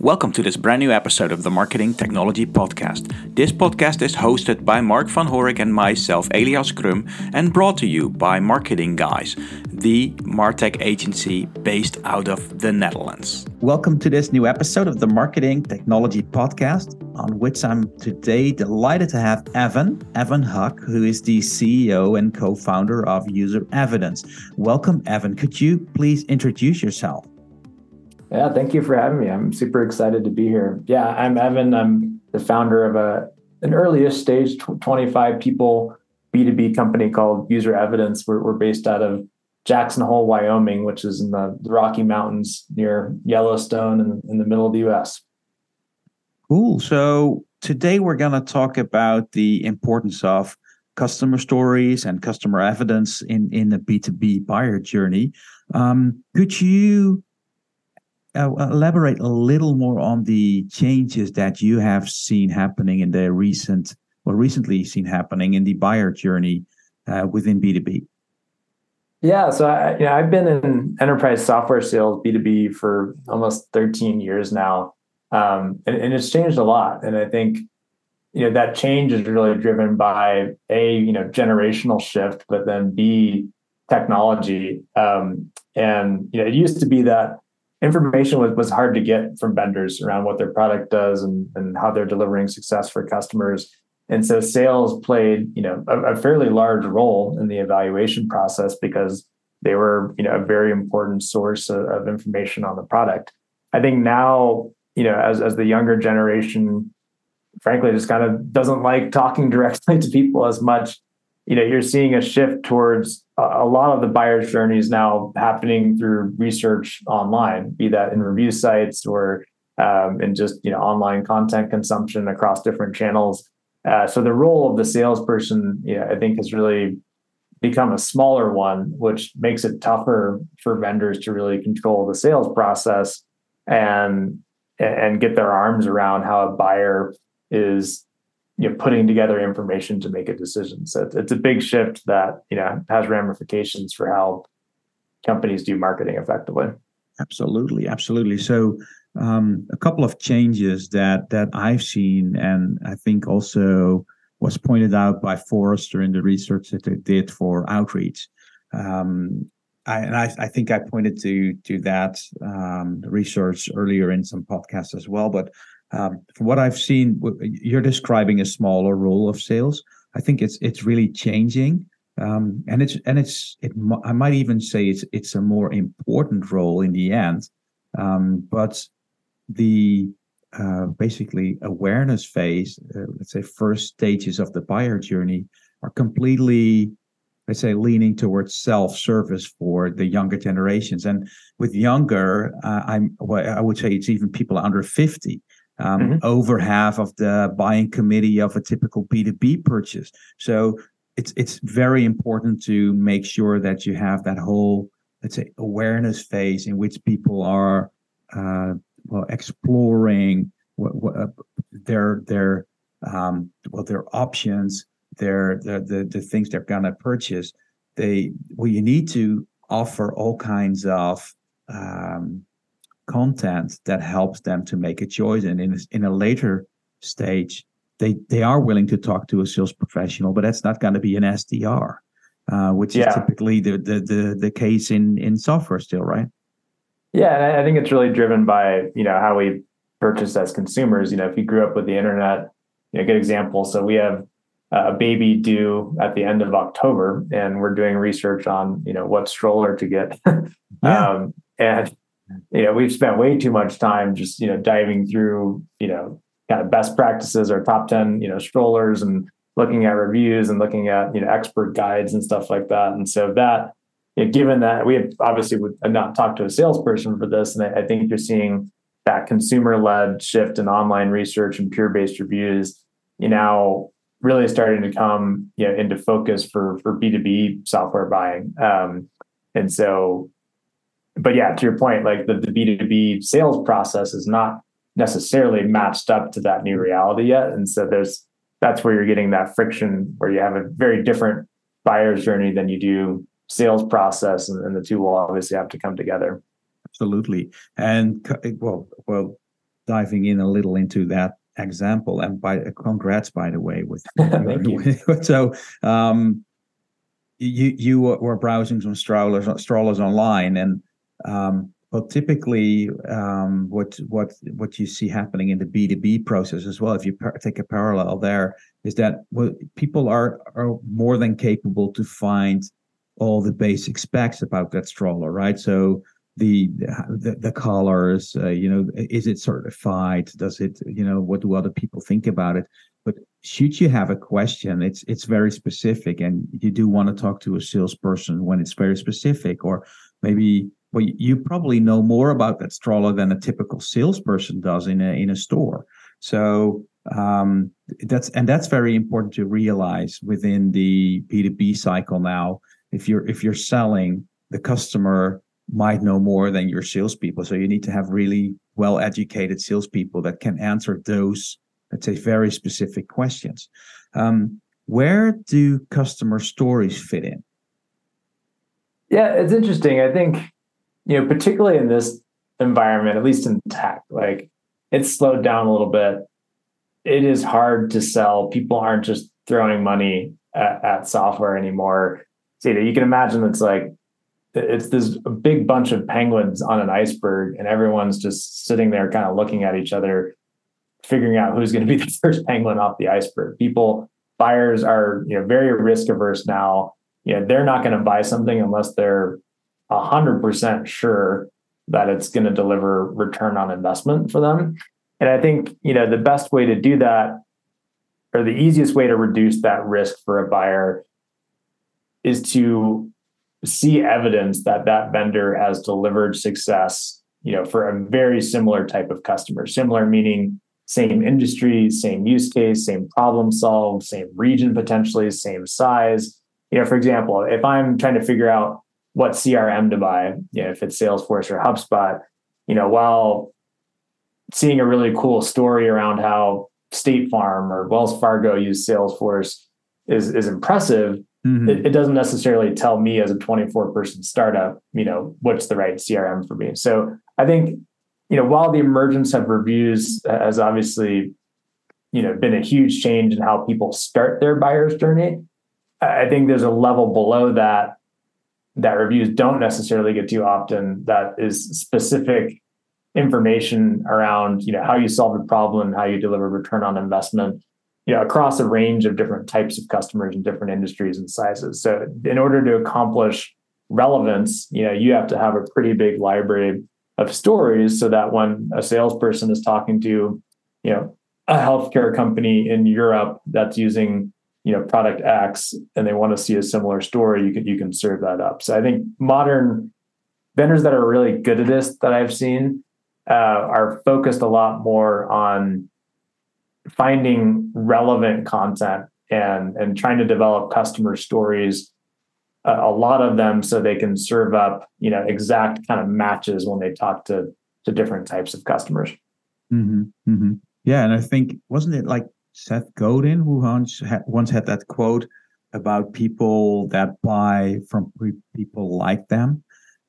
Welcome to this brand new episode of the Marketing Technology Podcast. This podcast is hosted by Mark van Horik and myself, Elias Crum, and brought to you by Marketing Guys, the Martech agency based out of the Netherlands. Welcome to this new episode of the Marketing Technology Podcast, on which I'm today delighted to have Evan, Evan Huck, who is the CEO and co founder of User Evidence. Welcome, Evan. Could you please introduce yourself? Yeah, thank you for having me. I'm super excited to be here. Yeah, I'm Evan. I'm the founder of a an earliest stage 25 people B2B company called User Evidence. We're, we're based out of Jackson Hole, Wyoming, which is in the, Rocky Mountains near Yellowstone in, in the middle of the US. Cool. So today we're going to talk about the importance of customer stories and customer evidence in, in the B2B buyer journey. Um, could you uh, elaborate a little more on the changes that you have seen happening in the recent or recently seen happening in the buyer journey uh, within B2B? Yeah, so I, you know, I've been in enterprise software sales B2B for almost 13 years now. Um, and, and it's changed a lot. And I think you know that change is really driven by a you know generational shift, but then B technology. Um, and you know, it used to be that information was, was hard to get from vendors around what their product does and, and how they're delivering success for customers. And so sales played, you know, a, a, fairly large role in the evaluation process because they were, you know, a very important source of, of information on the product. I think now, you know, as, as the younger generation, frankly, just kind of doesn't like talking directly to people as much you know you're seeing a shift towards a lot of the buyer's journey is now happening through research online be that in review sites or um, in just you know online content consumption across different channels. Uh, so the role of the salesperson i think has really become a smaller one which makes it tougher for vendors to really control the sales process and and get their arms around how a buyer is you know putting together information to make a decision. So it's a big shift that you know has ramifications for how companies do marketing effectively. Absolutely, absolutely. So um, a couple of changes that that I've seen, and I think also was pointed out by Forrester in the research that they did for outreach. Um, I, and I, I, think I pointed to to that um, research earlier in some podcasts as well. But um, from what I've seen, you're describing a smaller role of sales. I think it's it's really changing, um, and it's and it's it. I might even say it's it's a more important role in the end. Um, but the uh, basically awareness phase, uh, let's say first stages of the buyer journey, are completely let's say leaning towards self-service for the younger generations and with younger uh, i'm well, i would say it's even people under 50 um, mm-hmm. over half of the buying committee of a typical B2B purchase. So it's it's very important to make sure that you have that whole let's say awareness phase in which people are uh, well exploring what, what uh, their their um, well their options, their the the, the things they're gonna purchase. They well you need to offer all kinds of um, content that helps them to make a choice. And in, in a later stage, they, they are willing to talk to a sales professional, but that's not going to be an SDR, uh, which yeah. is typically the, the, the, the case in, in software still, right? Yeah. And I think it's really driven by, you know, how we purchase as consumers. You know, if you grew up with the internet, you know, good example. So we have a baby due at the end of October, and we're doing research on you know what stroller to get. yeah. um, and you know we've spent way too much time just you know diving through you know kind of best practices or top 10 you know strollers and looking at reviews and looking at you know expert guides and stuff like that. And so that you know, given that we have obviously would not talked to a salesperson for this and I, I think you're seeing that consumer led shift in online research and peer based reviews you know really starting to come you know into focus for for b2b software buying. Um, and so but yeah, to your point, like the, the B2B sales process is not necessarily matched up to that new reality yet. And so there's that's where you're getting that friction where you have a very different buyer's journey than you do sales process and, and the two will obviously have to come together. Absolutely. And well, well, diving in a little into that example. And by congrats, by the way, with thank you. so um, you you were browsing some strollers strollers online, and um, well, typically, um, what what what you see happening in the B two B process as well, if you par- take a parallel there, is that well, people are are more than capable to find all the basic specs about that stroller, right? So the the, the colors, uh, you know, is it certified? Does it, you know, what do other people think about it? But should you have a question, it's it's very specific, and you do want to talk to a salesperson when it's very specific, or maybe well, you probably know more about that stroller than a typical salesperson does in a in a store. So um, that's and that's very important to realize within the B2B cycle now. If you're if you're selling, the customer might know more than your salespeople. So you need to have really well educated salespeople that can answer those, let's say, very specific questions. Um, where do customer stories fit in? Yeah, it's interesting. I think you know, particularly in this environment, at least in tech, like it's slowed down a little bit. It is hard to sell. People aren't just throwing money at, at software anymore. So you can imagine it's like it's this big bunch of penguins on an iceberg, and everyone's just sitting there, kind of looking at each other, figuring out who's going to be the first penguin off the iceberg. People, buyers are you know very risk averse now. You know they're not going to buy something unless they're 100% sure that it's going to deliver return on investment for them. And I think, you know, the best way to do that or the easiest way to reduce that risk for a buyer is to see evidence that that vendor has delivered success, you know, for a very similar type of customer. Similar meaning same industry, same use case, same problem solved, same region potentially, same size. You know, for example, if I'm trying to figure out what CRM to buy, you know, if it's Salesforce or HubSpot, you know, while seeing a really cool story around how State Farm or Wells Fargo use Salesforce is is impressive. Mm-hmm. It, it, doesn't necessarily tell me as a 24 person startup, you know, what's the right CRM for me. So I think, you know, while the emergence of reviews has obviously, you know, been a huge change in how people start their buyer's journey, I think there's a level below that that reviews don't necessarily get to often that is specific information around you know how you solve a problem how you deliver return on investment you know across a range of different types of customers and different industries and sizes. So in order to accomplish relevance you know you have to have a pretty big library of stories so that when a salesperson is talking to you know a healthcare company in Europe that's using you know product X and they want to see a similar story, you can you can serve that up. So I think modern vendors that are really good at this that I've seen uh, are focused a lot more on finding relevant content and and trying to develop customer stories uh, a lot of them so they can serve up you know exact kind of matches when they talk to to different types of customers mm-hmm, mm-hmm. yeah and i think wasn't it like Seth Godin, who once had, once had that quote about people that buy from people like them.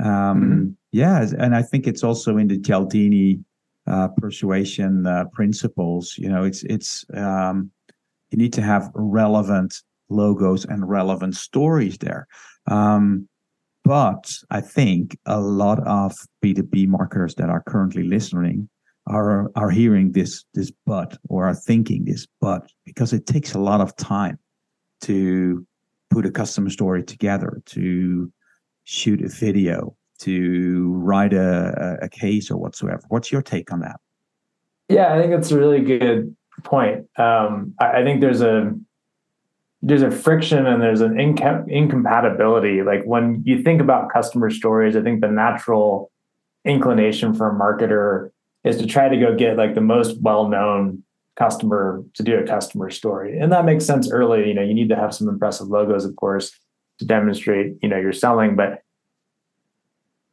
Um, mm-hmm. Yeah, and I think it's also in the Cialdini uh, persuasion uh, principles. You know, it's it's um, you need to have relevant logos and relevant stories there. Um, but I think a lot of B2B marketers that are currently listening are are hearing this this but or are thinking this but because it takes a lot of time to put a customer story together to shoot a video to write a, a case or whatsoever. What's your take on that? Yeah i think that's a really good point. Um, I, I, think there's a there's a friction and there's an incompatibility. Like when you think about customer stories i think the natural inclination for a marketer is to try to go get like the most well-known customer to do a customer story. And that makes sense early. You know, you need to have some impressive logos, of course, to demonstrate, you know, you're selling. But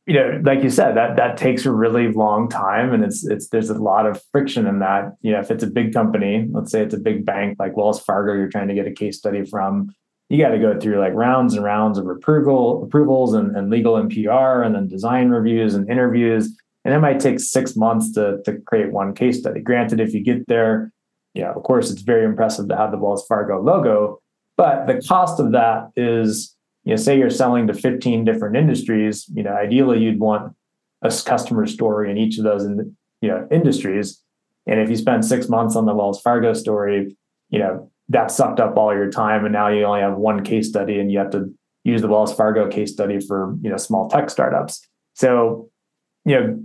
you know, like you said, that that takes a really long time and it's it's there's a lot of friction in that. You know, if it's a big company, let's say it's a big bank like Wells Fargo, you're trying to get a case study from, you got to go through like rounds and rounds of approval approvals and, and legal NPR and then design reviews and interviews and it might take six months to, to create one case study. Granted, if you get there, yeah, of course, it's very impressive to have the Wells Fargo logo, but the cost of that is, you know, say you're selling to 15 different industries, you know, ideally you'd want a customer story in each of those, in, you know, industries. And if you spend six months on the Wells Fargo story, you know, that sucked up all your time, and now you only have one case study, and you have to use the Wells Fargo case study for you know small tech startups. So, you know,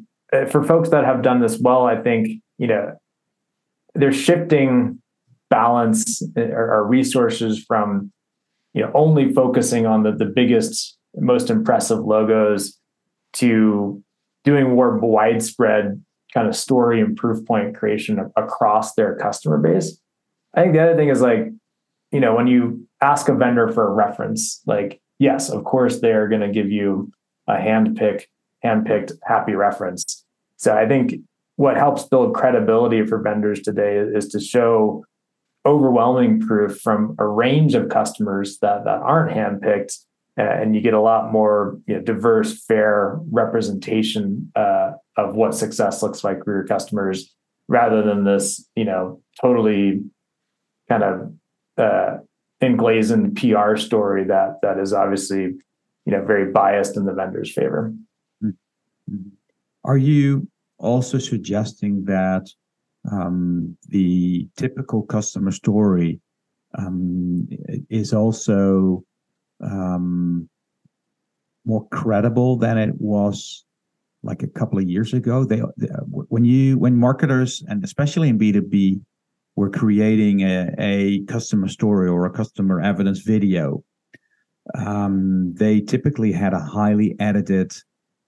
for folks that have done this well, I think you know they're shifting balance uh, or, resources from you know only focusing on the the biggest, most impressive logos to doing more widespread kind of story and proof point creation across their customer base. I think the other thing is like, you know, when you ask a vendor for a reference, like, yes, of course they're going to give you a hand pick, hand picked happy reference. So I think what helps build credibility for vendors today is to show overwhelming proof from a range of customers that, that aren't handpicked and you get a lot more you know, diverse fair representation uh, of what success looks like for your customers rather than this you know totally kind of uh, pr story that that is obviously you know very biased in the vendor's favor mm-hmm. are you also suggesting that um, the typical customer story um, is also um, more credible than it was like a couple of years ago. They, they, when you when marketers and especially in B two B were creating a, a, customer story or a customer evidence video, um, they typically had a highly edited,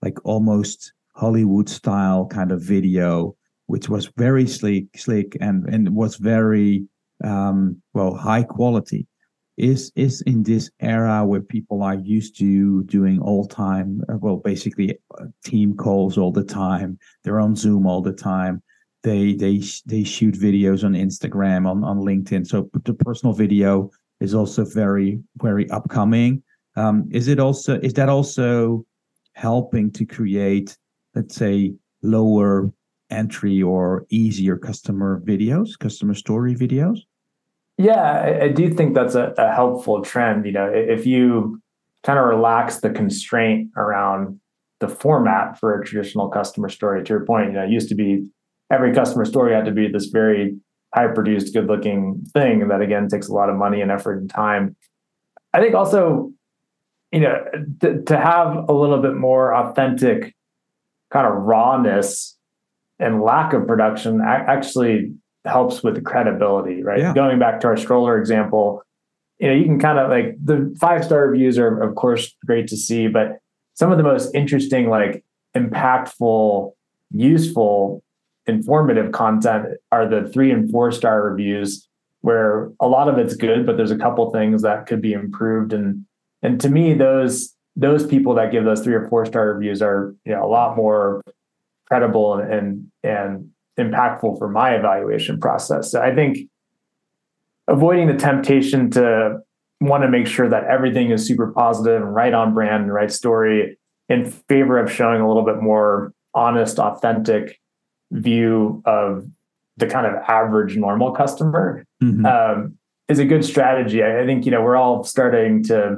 like almost Hollywood style kind of video, which was very sleek, slick, and and was very um, well high quality. Is is in this era where people are used to doing all time, uh, well, basically uh, team calls all the time. They're on Zoom all the time. They they they shoot videos on Instagram, on on LinkedIn. So the personal video is also very very upcoming. Um, is it also is that also helping to create let's say, lower entry or easier customer videos, customer story videos? Yeah, I, do think that's a, a, helpful trend. You know, if you kind of relax the constraint around the format for a traditional customer story, to your point, you know, it used to be every customer story had to be this very high produced, good looking thing that again takes a lot of money and effort and time. I think also, you know, to have a little bit more authentic kind of rawness and lack of production actually helps with the credibility, right? Yeah. Going back to our stroller example, you know, you can kind of like the five star reviews are, of course, great to see, but some of the most interesting, like impactful, useful, informative content are the three and four star reviews where a lot of it's good, but there's a couple things that could be improved. And and to me, those those people that give those three or four star reviews are you know a lot more credible and and impactful for my evaluation process. So I think avoiding the temptation to want to make sure that everything is super positive and right on brand and right story in favor of showing a little bit more honest, authentic view of the kind of average normal customer mm-hmm. um, is a good strategy. I, I think you know we're all starting to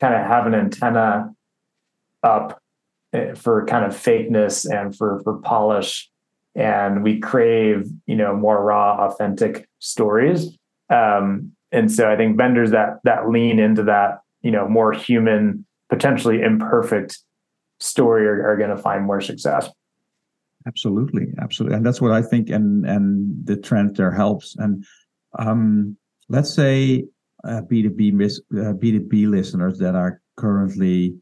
kind of have an antenna up eh, for kind of fakeness and for for polish. And we crave you know more raw authentic stories. Um, and so i think vendors that that lean into that you know more human potentially imperfect story are, are going to find more success. Absolutely. Absolutely. And that's what i think and and the trend there helps. And um let's say uh, B2B mis- uh, B2B listeners that are currently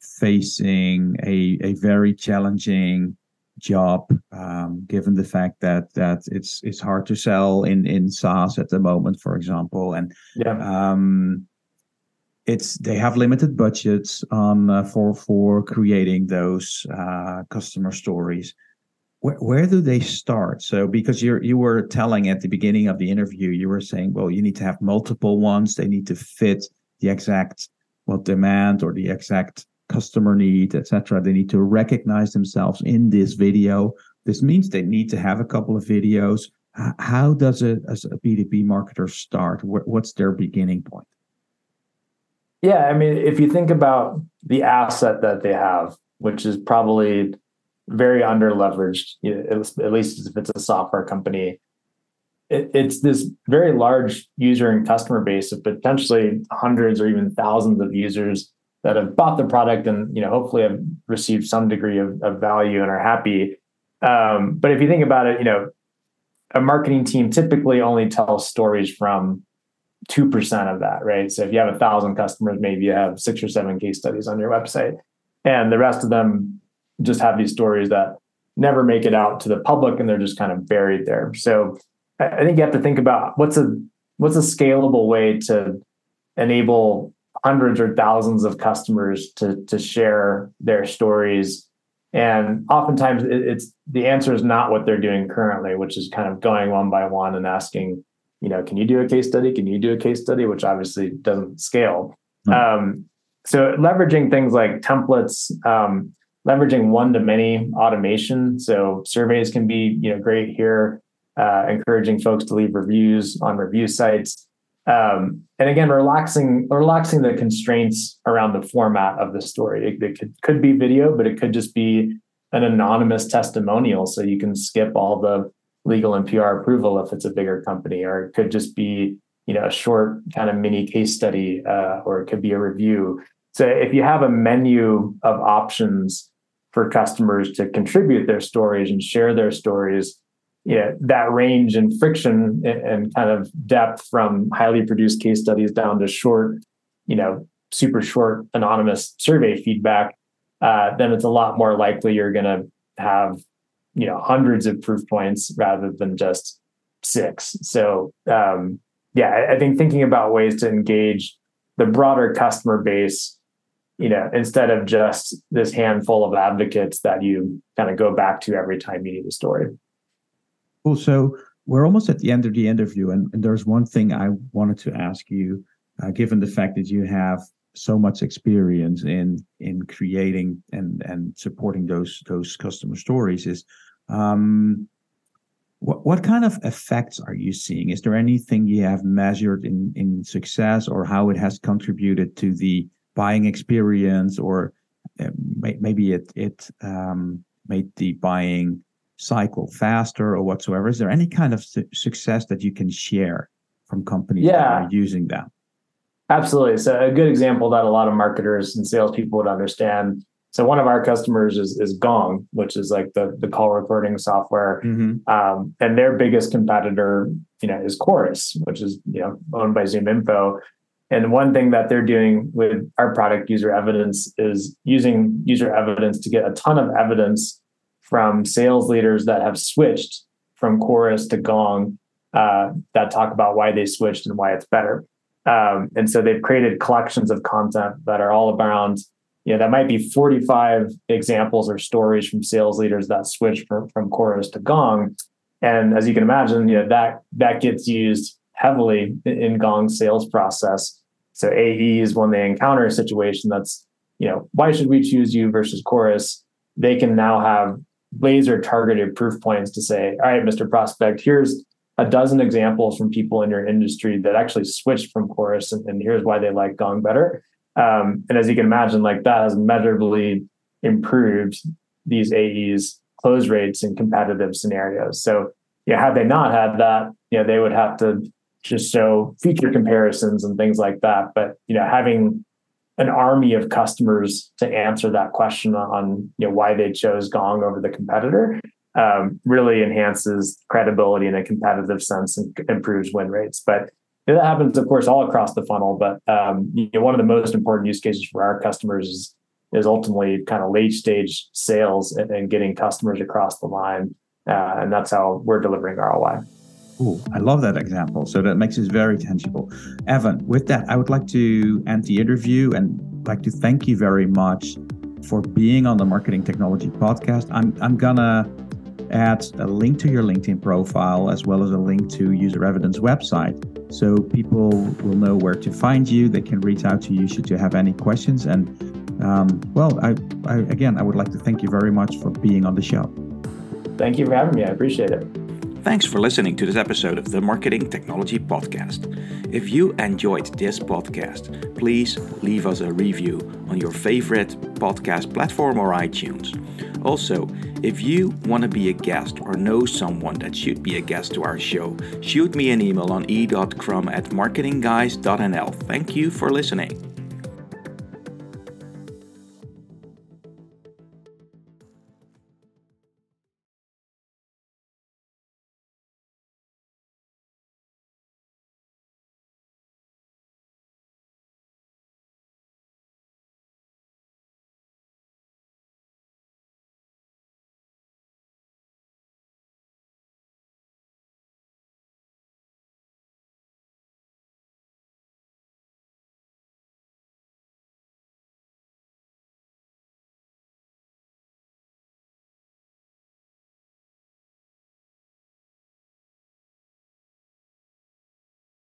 facing a, a very challenging job, um, given the fact that that it's it's hard to sell in in SaaS at the moment, for example, and yeah. um, it's they have limited budgets on uh, for for creating those uh, customer stories where, where do they start so because you're you were telling at the beginning of the interview you were saying well you need to have multiple ones they need to fit the exact well demand or the exact customer need, etc. They need to recognize themselves in this video. This means they need to have a couple of videos. How does a, as a B2B marketer start? What's their beginning point? Yeah, I mean, if you think about the asset that they have, which is probably very under leveraged, at least if it's a software company, it, it's this very large user and customer base of potentially hundreds or even thousands of users that have bought the product and you know hopefully have received some degree of, of value and are happy. Um, but if you think about it, you know, a marketing team typically only tells stories from 2% of that, right? So if you have a thousand customers, maybe you have six or seven case studies on your website. And the rest of them just have these stories that never make it out to the public and they're just kind of buried there. So I think you have to think about what's a what's a scalable way to enable hundreds or thousands of customers to to share their stories and oftentimes it's the answer is not what they're doing currently which is kind of going one by one and asking you know can you do a case study can you do a case study which obviously doesn't scale mm-hmm. um, so leveraging things like templates um, leveraging one to many automation so surveys can be you know great here uh, encouraging folks to leave reviews on review sites. Um, and again, relaxing relaxing the constraints around the format of the story. It, it, could, could be video, but it could just be an anonymous testimonial, so you can skip all the legal and PR approval if it's a bigger company, or it could just be you know a short kind of mini case study, uh, or it could be a review. So if you have a menu of options for customers to contribute their stories and share their stories, yeah, that range and friction and, kind of depth from highly produced case studies down to short, you know, super short anonymous survey feedback, uh, then it's a lot more likely you're going to have, you know, hundreds of proof points rather than just six. So, um, yeah, I think thinking about ways to engage the broader customer base, you know, instead of just this handful of advocates that you kind of go back to every time you need a story. Cool. So we're almost at the end of the interview, and, and there's one thing I wanted to ask you, uh, given the fact that you have so much experience in in creating and and supporting those those customer stories, is um, what what kind of effects are you seeing? Is there anything you have measured in in success, or how it has contributed to the buying experience, or uh, maybe it it um, made the buying cycle faster or whatsoever? Is there any kind of su- success that you can share from companies yeah. that are using that? Absolutely. So a good example that a lot of marketers and salespeople would understand. So one of our customers is is Gong, which is like the the call recording software, mm-hmm. um, and their biggest competitor, you know, is Chorus, which is you know owned by ZoomInfo. And one thing that they're doing with our product, user evidence, is using user evidence to get a ton of evidence from sales leaders that have switched from Chorus to Gong uh, that talk about why they switched and why it's better. Um, and so they've created collections of content that are all around, you know, that might be 45 examples or stories from sales leaders that switched from, from Chorus to Gong. And as you can imagine, you know, that that gets used heavily in, Gong's sales process. So AEs, when they encounter a situation that's, you know, why should we choose you versus Chorus? They can now have laser targeted proof points to say, all right, Mr. Prospect, here's a dozen examples from people in your industry that actually switched from Chorus, and, and here's why they like Gong better. Um, and as you can imagine, like that has measurably improved these AEs close rates in competitive scenarios. So, yeah, had they not had that, you know, they would have to just show feature comparisons and things like that. But you know, having an army of customers to answer that question on you know why they chose Gong over the competitor um, really enhances credibility in a competitive sense and improves win rates. But that happens, of course, all across the funnel. But um, you know, one of the most important use cases for our customers is is ultimately kind of late stage sales and, and getting customers across the line, uh, and that's how we're delivering ROI. Ooh, I love that example. So that makes it very tangible. Evan, with that, I would like to end the interview and like to thank you very much for being on the Marketing Technology Podcast. I'm I'm gonna add a link to your LinkedIn profile as well as a link to User Evidence website, so people will know where to find you. They can reach out to you should you have any questions. And um, well, I, I, again, I would like to thank you very much for being on the show. Thank you for having me. I appreciate it. Thanks for listening to this episode of the Marketing Technology Podcast. If you enjoyed this podcast, please leave us a review on your favorite podcast platform or iTunes. Also, if you want to be a guest or know someone that should be a guest to our show, shoot me an email on e.crum at marketingguys.nl. Thank you for listening.